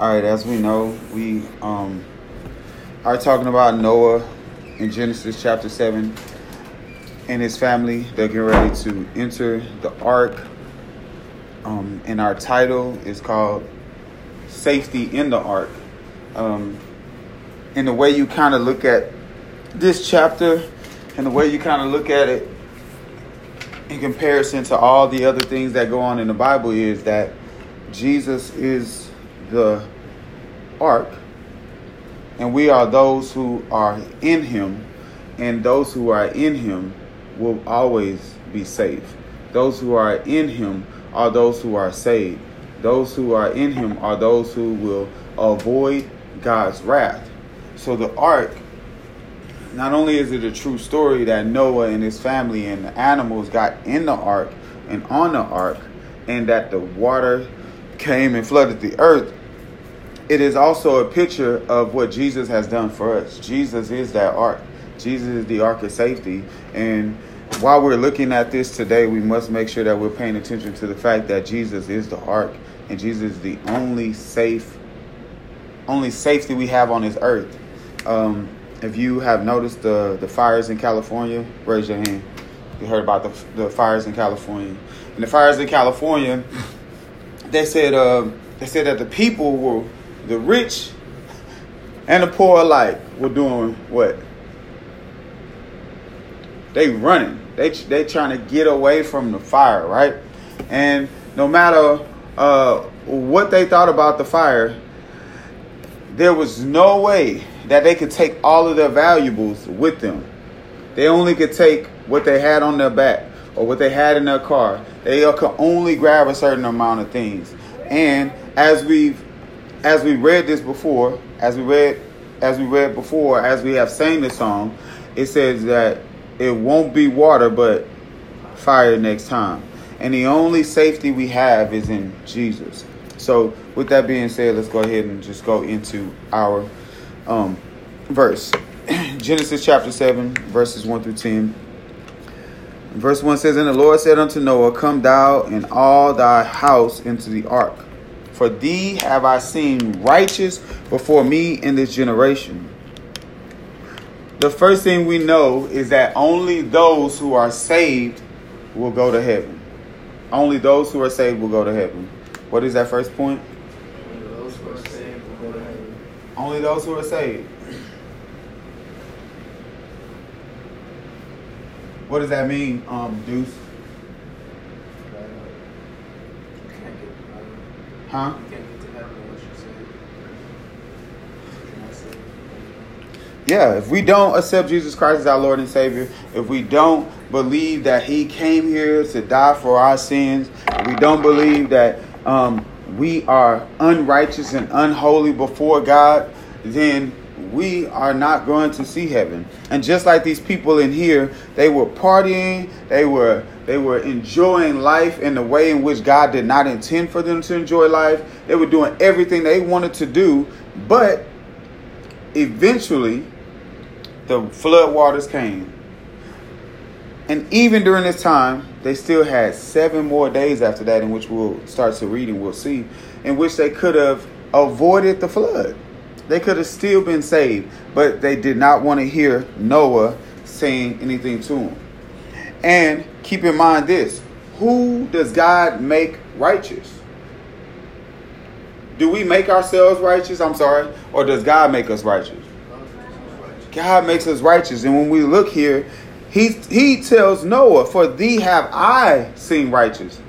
All right, as we know, we um, are talking about Noah in Genesis chapter 7 and his family. They're getting ready to enter the ark. Um, and our title is called Safety in the Ark. Um, and the way you kind of look at this chapter and the way you kind of look at it in comparison to all the other things that go on in the Bible is that Jesus is the ark, and we are those who are in him, and those who are in him will always be safe. Those who are in him are those who are saved. Those who are in him are those who will avoid God's wrath. So the ark, not only is it a true story that Noah and his family and the animals got in the ark and on the ark, and that the water came and flooded the earth, it is also a picture of what Jesus has done for us. Jesus is that ark. Jesus is the ark of safety. And while we're looking at this today, we must make sure that we're paying attention to the fact that Jesus is the ark and Jesus is the only safe, only safety we have on this earth. Um, if you have noticed the, the fires in California, raise your hand. You heard about the, the fires in California. And the fires in California, they said uh, they said that the people were the rich and the poor alike were doing what? They running. They they trying to get away from the fire, right? And no matter uh, what they thought about the fire, there was no way that they could take all of their valuables with them. They only could take what they had on their back or what they had in their car. They could only grab a certain amount of things. And as we've as we read this before, as we read as we read before, as we have sang the song, it says that it won't be water but fire next time. And the only safety we have is in Jesus. So with that being said, let's go ahead and just go into our um, verse. Genesis chapter 7, verses 1 through 10. Verse 1 says, And the Lord said unto Noah, Come thou and all thy house into the ark for thee have I seen righteous before me in this generation. The first thing we know is that only those who are saved will go to heaven. Only those who are saved will go to heaven. What is that first point? Only those who are saved will go to heaven. Only those who are saved. What does that mean, um, Deuce? Huh? Yeah, if we don't accept Jesus Christ as our Lord and Savior, if we don't believe that He came here to die for our sins, if we don't believe that um, we are unrighteous and unholy before God, then we are not going to see heaven. And just like these people in here, they were partying, they were they were enjoying life in the way in which God did not intend for them to enjoy life. They were doing everything they wanted to do, but eventually the flood waters came. And even during this time, they still had seven more days after that, in which we'll start to read and we'll see, in which they could have avoided the flood. They could have still been saved, but they did not want to hear Noah saying anything to them. And keep in mind this who does God make righteous? Do we make ourselves righteous? I'm sorry. Or does God make us righteous? God makes us righteous. And when we look here, he, he tells Noah, For thee have I seen righteous.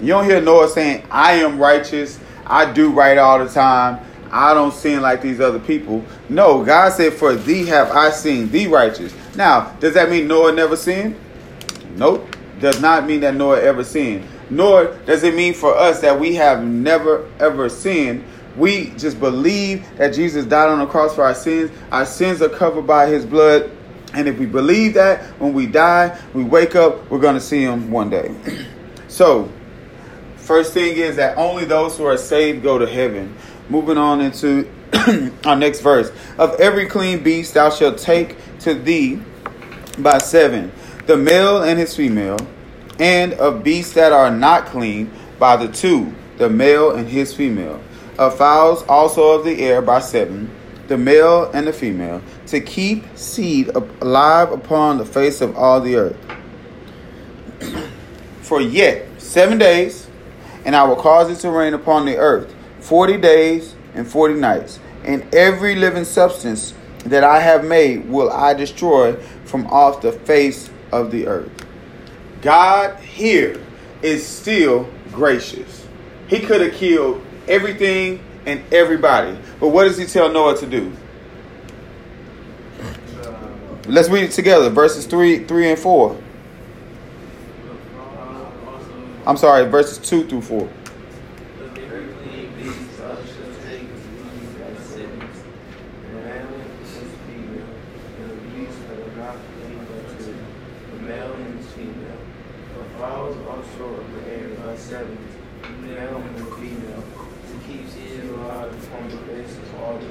You don't hear Noah saying, I am righteous. I do right all the time. I don't sin like these other people. No, God said, For thee have I seen thee righteous. Now, does that mean Noah never sinned? Nope. Does not mean that Noah ever sinned. Nor does it mean for us that we have never ever sinned. We just believe that Jesus died on the cross for our sins. Our sins are covered by his blood. And if we believe that when we die, we wake up, we're going to see him one day. so, first thing is that only those who are saved go to heaven. Moving on into our next verse. Of every clean beast thou shalt take to thee by seven the male and his female, and of beasts that are not clean by the two, the male and his female. of fowls also of the air by seven, the male and the female, to keep seed alive upon the face of all the earth. For yet seven days, and I will cause it to rain upon the earth forty days and forty nights, and every living substance that I have made will I destroy from off the face of the earth. God here is still gracious. He could have killed everything and everybody. But what does he tell Noah to do? Let's read it together. Verses 3, 3 and 4. I'm sorry, verses 2 through 4.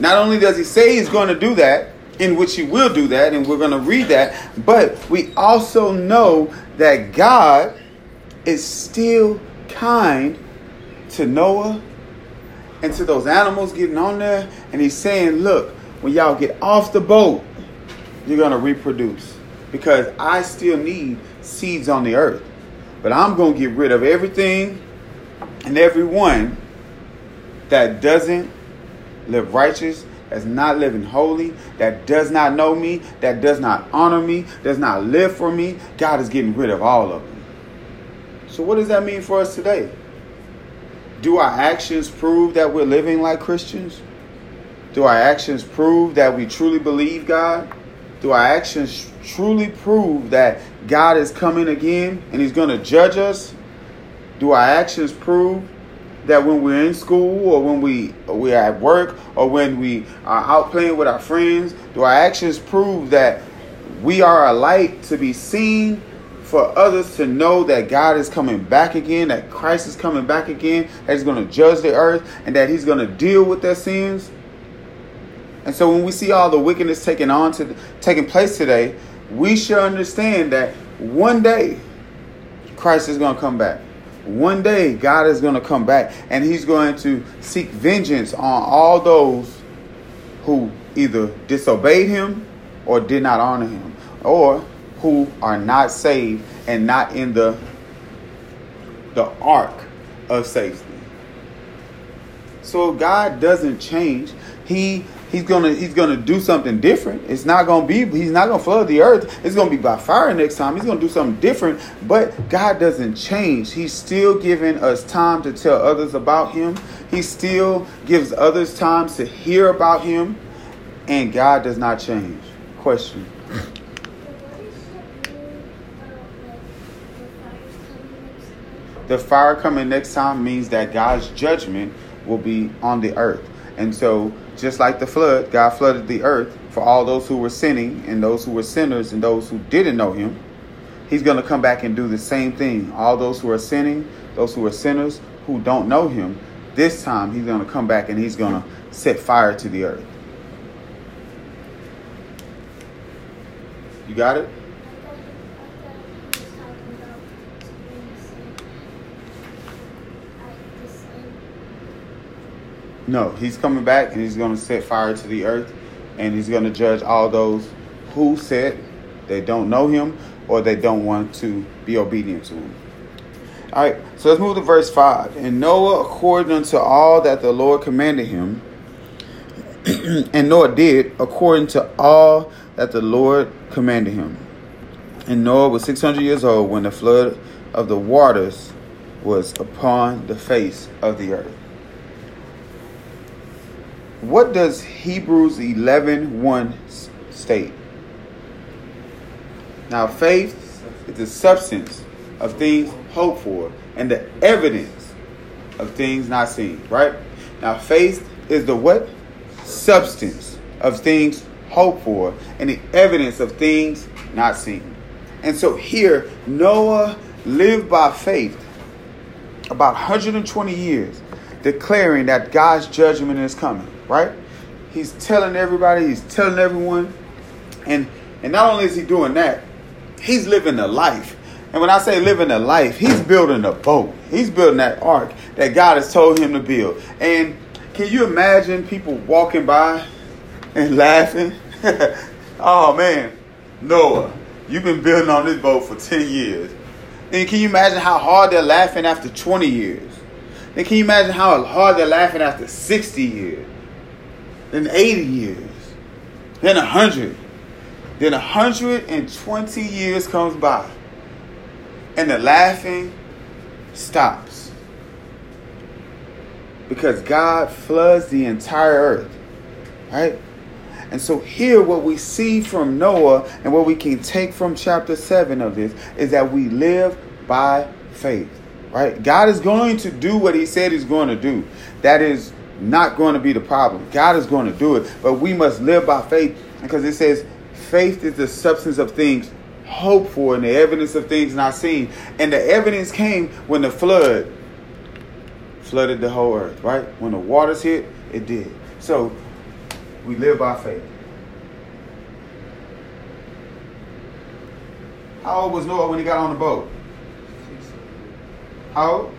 not only does he say he's going to do that, in which he will do that, and we're going to read that, but we also know that God is still kind to Noah and to those animals getting on there. And he's saying, Look, when y'all get off the boat, you're going to reproduce because I still need seeds on the earth. But I'm going to get rid of everything and everyone that doesn't live righteous, that's not living holy, that does not know me, that does not honor me, does not live for me. God is getting rid of all of them. So, what does that mean for us today? Do our actions prove that we're living like Christians? Do our actions prove that we truly believe God? Do our actions truly prove that God is coming again and He's going to judge us? Do our actions prove that when we're in school or when we we're at work or when we are out playing with our friends, do our actions prove that we are a light to be seen for others to know that God is coming back again, that Christ is coming back again, that He's going to judge the earth, and that He's going to deal with their sins? And so when we see all the wickedness taking on to taking place today, we should understand that one day Christ is going to come back. One day God is going to come back and he's going to seek vengeance on all those who either disobeyed him or did not honor him or who are not saved and not in the the ark of safety. So God doesn't change. He he's gonna he's gonna do something different. It's not gonna be he's not gonna flood the earth. It's gonna be by fire next time. He's gonna do something different. But God doesn't change. He's still giving us time to tell others about him. He still gives others time to hear about him. And God does not change. Question. The fire coming next time means that God's judgment will be on the earth. And so just like the flood, God flooded the earth for all those who were sinning and those who were sinners and those who didn't know him. He's going to come back and do the same thing. All those who are sinning, those who are sinners, who don't know him, this time he's going to come back and he's going to set fire to the earth. You got it? No, he's coming back and he's going to set fire to the earth and he's going to judge all those who said they don't know him or they don't want to be obedient to him. All right, so let's move to verse 5. And Noah, according unto all that the Lord commanded him, and Noah did according to all that the Lord commanded him. And Noah was 600 years old when the flood of the waters was upon the face of the earth. What does Hebrews 11 1 state? Now, faith is the substance of things hoped for and the evidence of things not seen, right? Now, faith is the what? Substance of things hoped for and the evidence of things not seen. And so here, Noah lived by faith about 120 years, declaring that God's judgment is coming, right? He's telling everybody, he's telling everyone. And and not only is he doing that, he's living a life. And when I say living a life, he's building a boat. He's building that ark that God has told him to build. And can you imagine people walking by and laughing? oh man, Noah, you've been building on this boat for 10 years. And can you imagine how hard they're laughing after 20 years? And can you imagine how hard they're laughing after 60 years? Then 80 years? Then 100? Then 120 years comes by. And the laughing stops. Because God floods the entire earth. Right? And so here what we see from Noah and what we can take from chapter 7 of this is that we live by faith. Right? God is going to do what he said he's going to do. That is not going to be the problem. God is going to do it, but we must live by faith because it says faith is the substance of things hoped for and the evidence of things not seen. And the evidence came when the flood flooded the whole earth, right? When the waters hit, it did. So we live by faith. How old was Noah when he got on the boat? How old?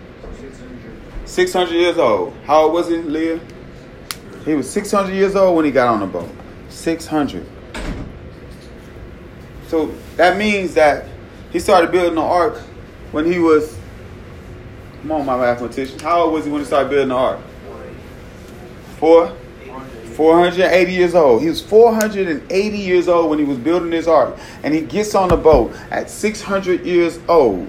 600 years old. How old was he, Leah? He was 600 years old when he got on the boat. 600. So that means that he started building the ark when he was. Come on, my mathematician. How old was he when he started building the ark? Four? 480 years old. He was 480 years old when he was building this ark. And he gets on the boat at 600 years old.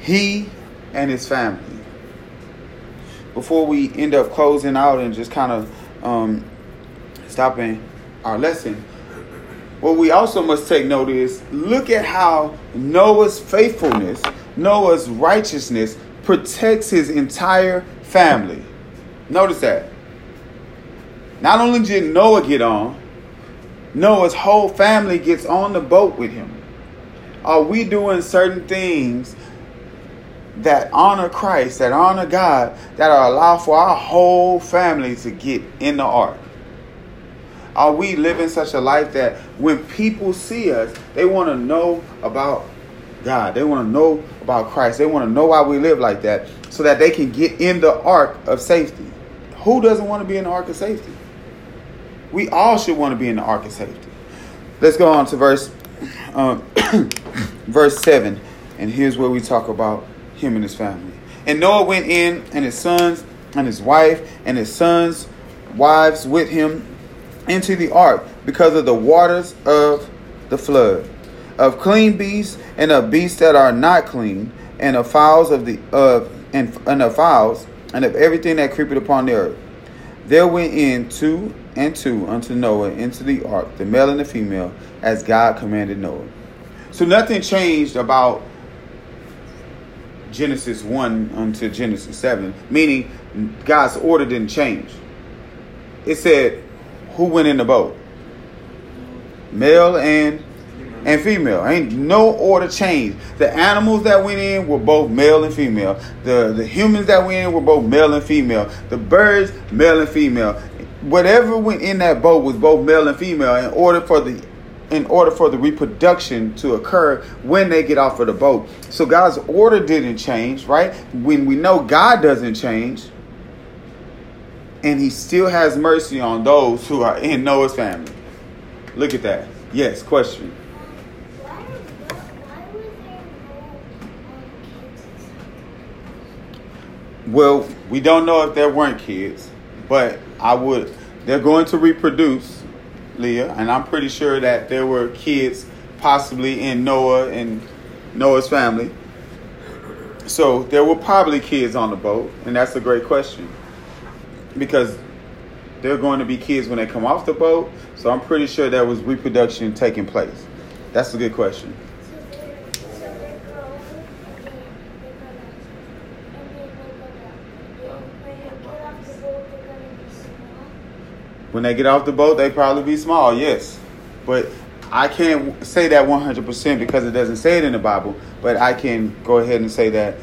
He and his family. Before we end up closing out and just kind of um, stopping our lesson, what we also must take note is look at how Noah's faithfulness, Noah's righteousness protects his entire family. Notice that. Not only did Noah get on, Noah's whole family gets on the boat with him. Are we doing certain things that honor Christ, that honor God, that are allow for our whole family to get in the ark? Are we living such a life that when people see us, they want to know about God? They want to know about Christ. They want to know why we live like that so that they can get in the ark of safety. Who doesn't want to be in the ark of safety? We all should want to be in the ark of safety. Let's go on to verse um, verse 7. And here's where we talk about him and his family. And Noah went in, and his sons, and his wife, and his sons' wives with him into the ark because of the waters of the flood, of clean beasts and of beasts that are not clean, and of fowls of the of and, and of fowls and of everything that creepeth upon the earth. There went in two and two unto Noah into the ark, the male and the female, as God commanded Noah. So nothing changed about Genesis 1 until Genesis 7, meaning God's order didn't change. It said, who went in the boat? Male and and female. Ain't no order changed. The animals that went in were both male and female. The the humans that went in were both male and female. The birds, male and female. Whatever went in that boat was both male and female in order for the in order for the reproduction to occur when they get off of the boat. So God's order didn't change, right? When we know God doesn't change, and he still has mercy on those who are in Noah's family. Look at that. Yes, question. Well, we don't know if there weren't kids, but I would. They're going to reproduce, Leah, and I'm pretty sure that there were kids possibly in Noah and Noah's family. So there were probably kids on the boat, and that's a great question because they're going to be kids when they come off the boat. So I'm pretty sure there was reproduction taking place. That's a good question. When they get off the boat, they probably be small, yes. But I can't say that 100% because it doesn't say it in the Bible, but I can go ahead and say that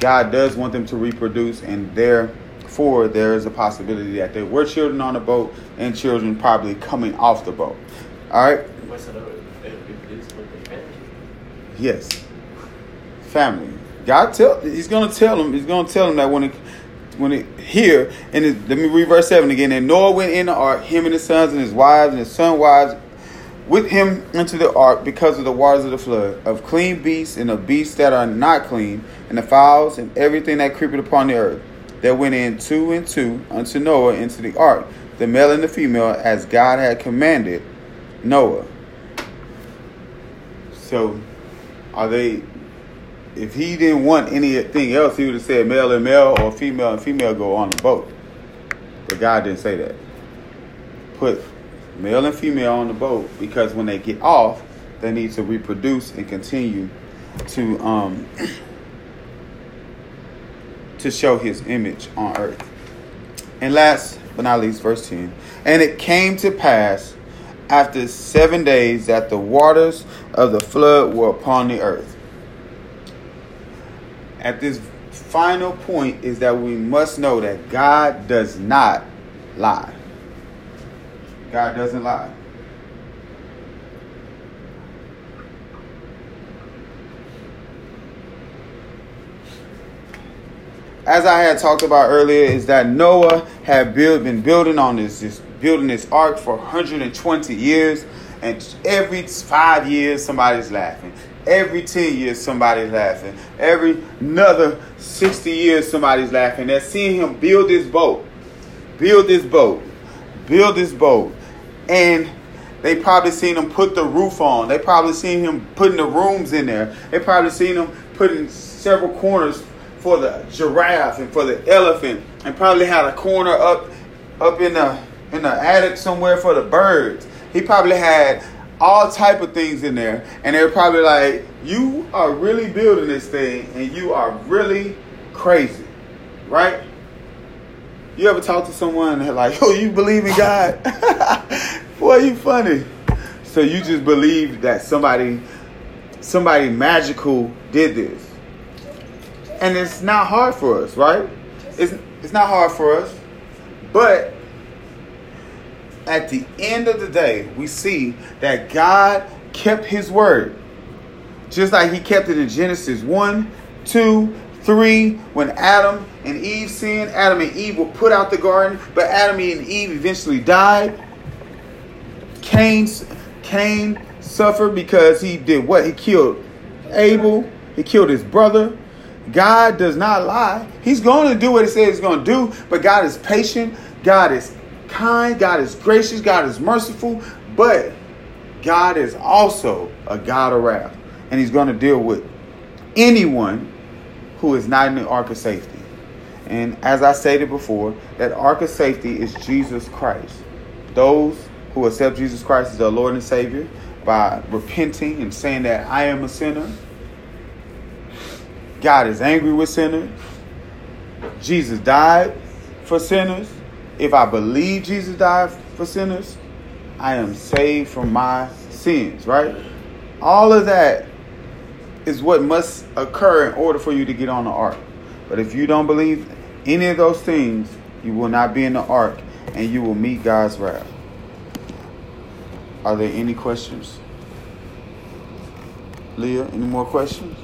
God does want them to reproduce, and therefore there is a possibility that there were children on the boat and children probably coming off the boat. All right? Yes. Family. God tell He's gonna tell them. He's gonna tell them that when it when it here and it, let me read verse seven again. And Noah went in the ark, him and his sons and his wives and his son wives with him into the ark because of the waters of the flood, of clean beasts and of beasts that are not clean, and the fowls and everything that creepeth upon the earth. That went in two and two unto Noah into the ark, the male and the female, as God had commanded Noah. So, are they? If he didn't want anything else, he would have said male and male or female and female go on the boat. But God didn't say that. Put male and female on the boat because when they get off, they need to reproduce and continue to um, to show His image on earth. And last but not least, verse ten. And it came to pass after seven days that the waters of the flood were upon the earth. At this final point is that we must know that God does not lie. God doesn't lie. As I had talked about earlier, is that Noah had build, been building on this, this building this ark for 120 years, and every five years somebody's laughing. Every 10 years somebody's laughing. Every another 60 years somebody's laughing. They're seeing him build this boat, build this boat, build this boat and they probably seen him put the roof on. They probably seen him putting the rooms in there. They probably seen him putting several corners for the giraffe and for the elephant, and probably had a corner up up in the in the attic somewhere for the birds. He probably had all type of things in there, and they're probably like, "You are really building this thing, and you are really crazy, right?" You ever talk to someone and like, "Oh, you believe in God?" Boy, you funny. So you just believe that somebody, somebody magical did this, and it's not hard for us, right? It's it's not hard for us, but at the end of the day, we see that God kept His word, just like He kept it in Genesis one, two, three. When Adam and Eve sinned, Adam and Eve were put out the garden, but Adam and Eve eventually died. Cain, Cain suffered because he did what? He killed Abel. He killed his brother. God does not lie. He's going to do what he says he's going to do, but God is patient. God is kind. God is gracious. God is merciful. But God is also a God of wrath. And he's going to deal with anyone who is not in the ark of safety. And as I stated before, that ark of safety is Jesus Christ. Those who accept Jesus Christ as their Lord and Savior by repenting and saying that I am a sinner. God is angry with sinners. Jesus died for sinners. If I believe Jesus died for sinners, I am saved from my sins, right? All of that is what must occur in order for you to get on the ark. But if you don't believe any of those things, you will not be in the ark and you will meet God's wrath. Are there any questions? Leah, any more questions?